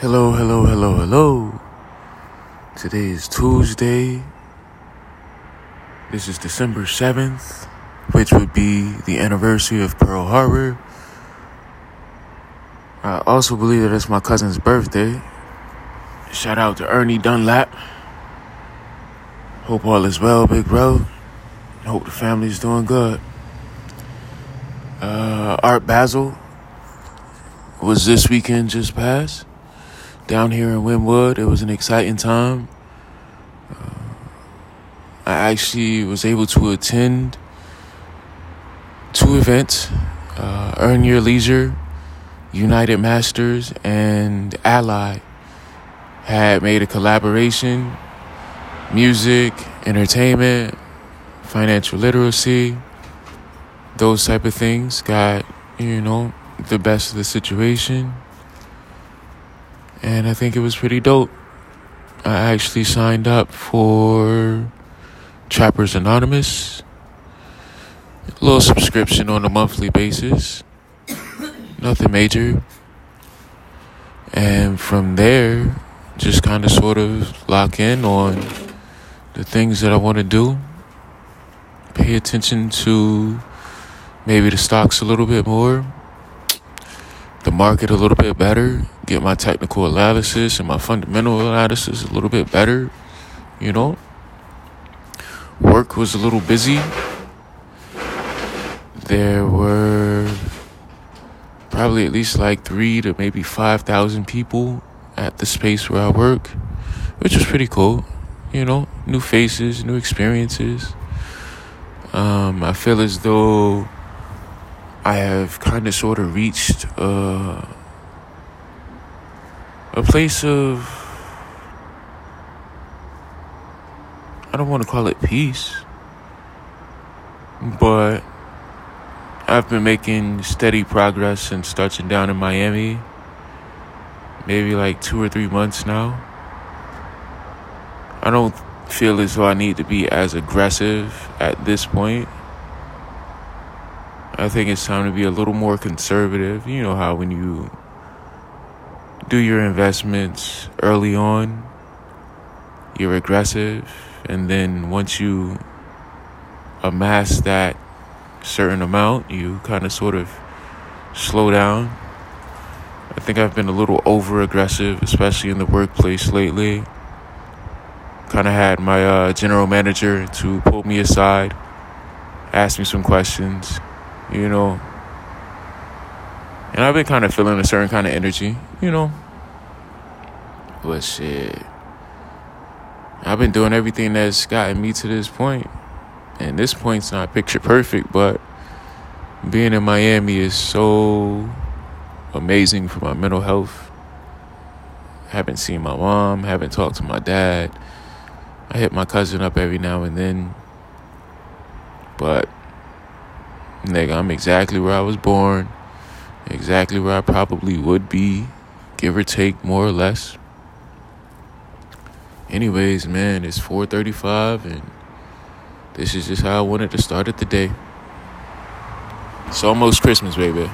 Hello, hello, hello, hello. Today is Tuesday. This is December 7th, which would be the anniversary of Pearl Harbor. I also believe that it's my cousin's birthday. Shout out to Ernie Dunlap. Hope all is well, big bro. Hope the family's doing good. Uh, Art Basel was this weekend just passed down here in Wynwood. It was an exciting time. Uh, I actually was able to attend two events uh, Earn Your Leisure, United Masters, and Ally had made a collaboration music, entertainment, financial literacy, those type of things. Got, you know, the best of the situation and I think it was pretty dope. I actually signed up for Trappers Anonymous, a little subscription on a monthly basis, nothing major. And from there, just kind of sort of lock in on the things that I want to do. Pay attention to maybe the stocks a little bit more, the market a little bit better, get my technical analysis and my fundamental analysis a little bit better, you know. Work was a little busy. There were probably at least like three to maybe 5,000 people at the space where I work, which was pretty cool. You know, new faces, new experiences. Um, I feel as though I have kind of sort of reached uh, a place of I don't want to call it peace, but I've been making steady progress since touching down in Miami. Maybe like two or three months now. I don't feel as though I need to be as aggressive at this point. I think it's time to be a little more conservative. You know how when you do your investments early on, you're aggressive, and then once you amass that certain amount, you kind of sort of slow down. I think I've been a little over aggressive, especially in the workplace lately. Kind of had my uh, general manager to pull me aside, ask me some questions, you know. And I've been kind of feeling a certain kind of energy, you know. But shit. I've been doing everything that's gotten me to this point. And this point's not picture perfect, but being in Miami is so amazing for my mental health. Haven't seen my mom, haven't talked to my dad. I hit my cousin up every now and then. But nigga, I'm exactly where I was born. Exactly where I probably would be, give or take more or less. Anyways, man, it's 4:35 and this is just how I wanted to start it today. It's almost Christmas, baby.